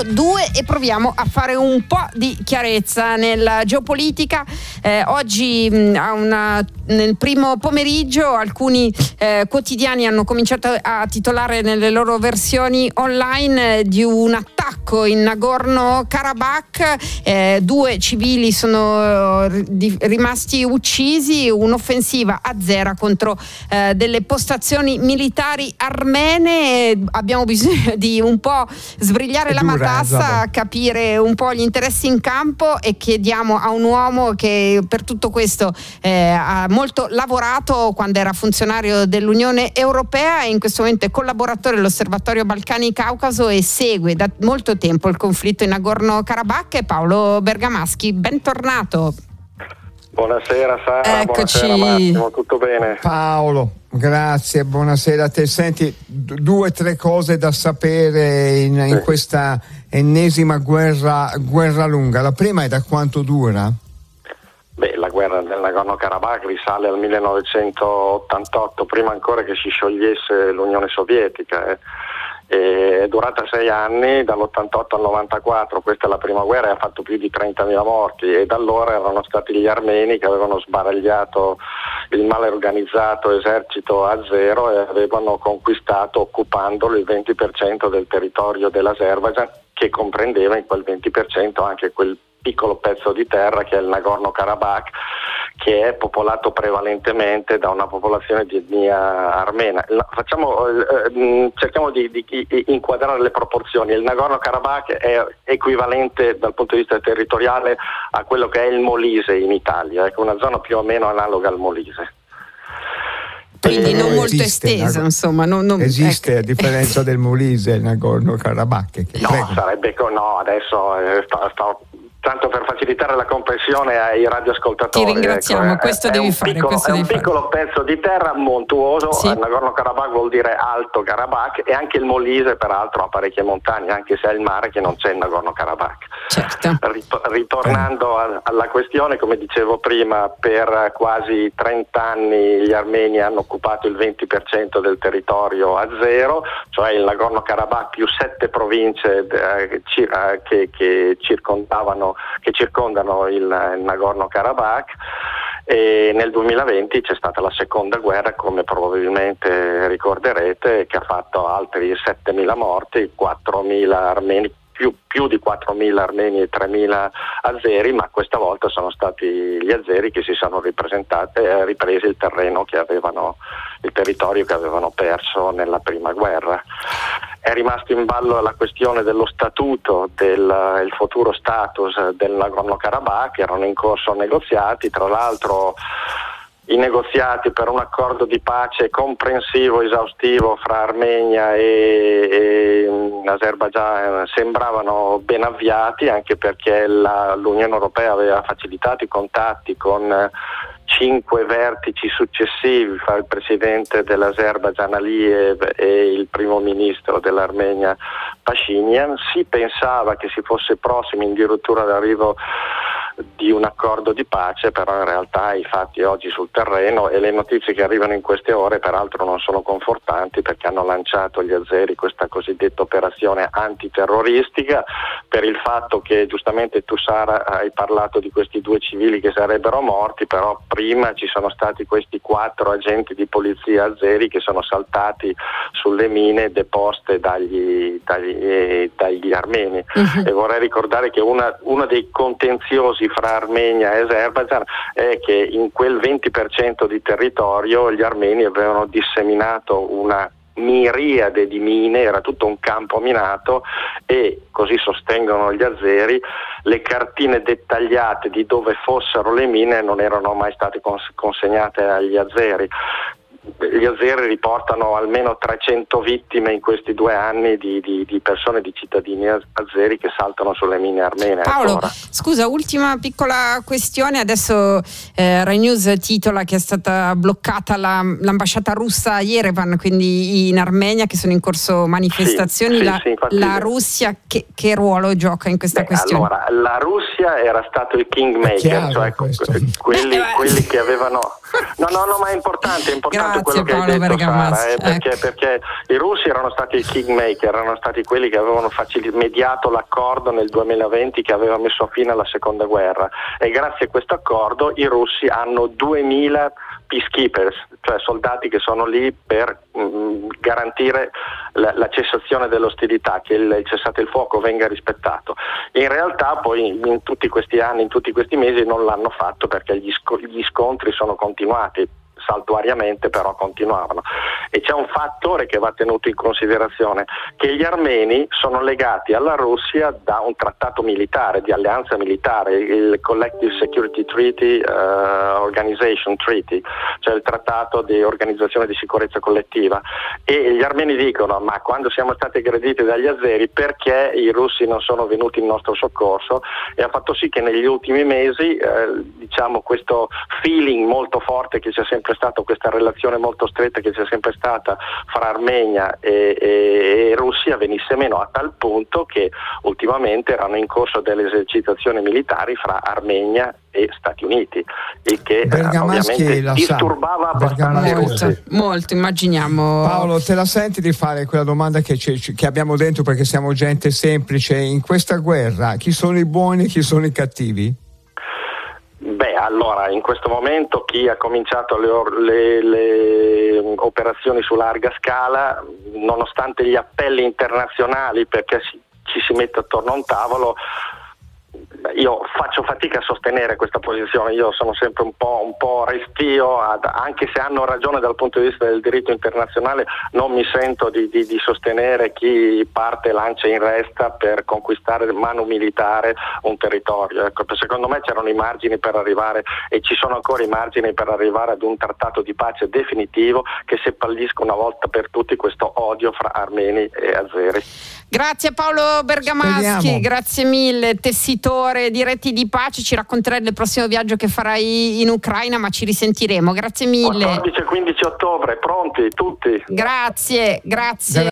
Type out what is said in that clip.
2 e proviamo a fare un po' di chiarezza nella geopolitica. Eh, oggi mh, una, nel primo pomeriggio alcuni eh, quotidiani hanno cominciato a titolare nelle loro versioni online eh, di un attacco in Nagorno-Karabakh. Eh, due civili sono eh, rimasti uccisi, un'offensiva a zero contro eh, delle postazioni militari armene. Abbiamo bisogno di un po' sbrigliare la mattina basta capire un po' gli interessi in campo e chiediamo a un uomo che per tutto questo eh, ha molto lavorato quando era funzionario dell'Unione Europea e in questo momento è collaboratore dell'Osservatorio Balcani-Caucaso e segue da molto tempo il conflitto in Nagorno-Karabakh. Paolo Bergamaschi, bentornato. Buonasera Sara, Eccoci. buonasera Massimo, tutto bene? Paolo, grazie, buonasera a te. Senti, d- due o tre cose da sapere in, in questa ennesima guerra, guerra lunga. La prima è da quanto dura? Beh, la guerra del Nagorno-Karabakh risale al 1988, prima ancora che si sciogliesse l'Unione Sovietica. Eh è durata sei anni, dall'88 al 94, questa è la prima guerra e ha fatto più di 30.000 morti. E da allora erano stati gli armeni che avevano sbaragliato il male organizzato esercito a zero e avevano conquistato occupandolo il 20% del territorio dell'Azerbaijan che comprendeva in quel 20% anche quel piccolo pezzo di terra che è il Nagorno-Karabakh che è popolato prevalentemente da una popolazione di etnia armena. Facciamo, eh, cerchiamo di, di, inquadrare le proporzioni. Il Nagorno-Karabakh è equivalente dal punto di vista territoriale a quello che è il Molise in Italia, è ecco, una zona più o meno analoga al Molise. Quindi non molto estesa, insomma. Non, non, esiste ecco. a differenza del Molise il Nagorno-Karabakh. No, prego. sarebbe, no, adesso eh, sto, sto tanto per facilitare la comprensione ai radioascoltatori. Ti ringraziamo, ecco, questo è, devi è fare. Piccolo, è un piccolo fare. pezzo di terra montuoso, sì. Nagorno-Karabakh vuol dire Alto Karabakh e anche il Molise peraltro ha parecchie montagne, anche se è il mare che non c'è in Nagorno-Karabakh. Certo. ritornando alla questione, come dicevo prima, per quasi 30 anni gli armeni hanno occupato il 20% del territorio a zero, cioè il Nagorno-Karabakh più sette province eh, che, che circondavano che circondano il, il Nagorno-Karabakh e nel 2020 c'è stata la seconda guerra, come probabilmente ricorderete, che ha fatto altri 7.000 morti, 4.000 armeni più, più, di 4.000 armeni e 3.000 azeri, ma questa volta sono stati gli azeri che si sono eh, ripresi il terreno che avevano, il territorio che avevano perso nella prima guerra. È rimasta in ballo la questione dello statuto, del futuro status del Nagorno-Karabakh, erano in corso negoziati, tra l'altro i negoziati per un accordo di pace comprensivo, esaustivo fra Armenia e, e mm, Azerbaijan sembravano ben avviati anche perché la, l'Unione Europea aveva facilitato i contatti con eh, cinque vertici successivi fra il presidente dell'Azerbaijan Aliyev e il primo ministro dell'Armenia Pashinyan. Si pensava che si fosse prossimi addirittura all'arrivo di un accordo di pace, però in realtà i fatti oggi sul terreno e le notizie che arrivano in queste ore peraltro non sono confortanti perché hanno lanciato gli azeri questa cosiddetta operazione antiterroristica per il fatto che giustamente tu Sara hai parlato di questi due civili che sarebbero morti, però prima ci sono stati questi quattro agenti di polizia azeri che sono saltati sulle mine deposte dagli, dagli, eh, dagli armeni uh-huh. e vorrei ricordare che una, uno dei contenziosi fra Armenia e Azerbaijan è che in quel 20% di territorio gli armeni avevano disseminato una miriade di mine, era tutto un campo minato e così sostengono gli azeri, le cartine dettagliate di dove fossero le mine non erano mai state consegnate agli azeri gli azeri riportano almeno 300 vittime in questi due anni di, di, di persone, di cittadini azeri che saltano sulle mine armene. Paolo, ancora. scusa, ultima piccola questione. Adesso eh, Rai News titola che è stata bloccata la, l'ambasciata russa a Yerevan, quindi in Armenia, che sono in corso manifestazioni. Sì, la, sì, sì, la Russia che, che, ruolo gioca in questa Beh, questione? Allora, la Russia era stato il kingmaker, cioè quelli, quelli che avevano No, no, no, ma è importante, è importante Grazie, quello che Paolo hai detto. Sara, eh, perché, Ecco. perché i russi erano stati i kingmaker, erano stati quelli che avevano facil- mediato l'accordo nel 2020 che aveva messo fine alla seconda guerra e grazie a questo accordo i russi hanno 2000 peacekeepers, cioè soldati che sono lì per mm, garantire la, la cessazione dell'ostilità, che il, il cessate il fuoco venga rispettato. In realtà poi in tutti questi anni, in tutti questi mesi non l'hanno fatto perché gli, sco- gli scontri sono continuati saltuariamente però continuavano. E c'è un fattore che va tenuto in considerazione che gli armeni sono legati alla Russia da un trattato militare di alleanza militare il Collective Security Treaty eh, Organization Treaty cioè il trattato di organizzazione di sicurezza collettiva. E gli armeni dicono ma quando siamo stati aggrediti dagli azeri perché i russi non sono venuti in nostro soccorso? E ha fatto sì che negli ultimi mesi eh, diciamo questo feeling molto forte che c'è sempre stato, questa relazione molto stretta che c'è sempre stata fra Armenia e, e- e Russia venisse meno a tal punto che ultimamente erano in corso delle esercitazioni militari fra Armenia e Stati Uniti il che eh, ovviamente disturbava abbastanza i russi. Molto, immaginiamo. Paolo, te la senti di fare quella domanda che, che abbiamo dentro perché siamo gente semplice? In questa guerra chi sono i buoni e chi sono i cattivi? Beh, allora, in questo momento chi ha cominciato le, le- le operazioni su larga scala, nonostante gli appelli internazionali perché ci si mette attorno a un tavolo, io faccio fatica a sostenere questa posizione, io sono sempre un po', un po' restio, ad- anche se hanno ragione dal punto di vista del diritto internazionale, non mi sento di, di- di sostenere chi parte e lancia in resta per conquistare mano militare un territorio. Ecco, secondo me c'erano i margini per arrivare e ci sono ancora i margini per arrivare ad un trattato di pace definitivo che seppellisca una volta per tutti questo odio fra armeni e azeri. Grazie Paolo Bergamaschi, Speriamo. grazie mille, tessitore di Reti di Pace, ci racconterai del prossimo viaggio che farai in Ucraina, ma ci risentiremo. Grazie mille. 14 e 15 ottobre, pronti tutti? Grazie, grazie.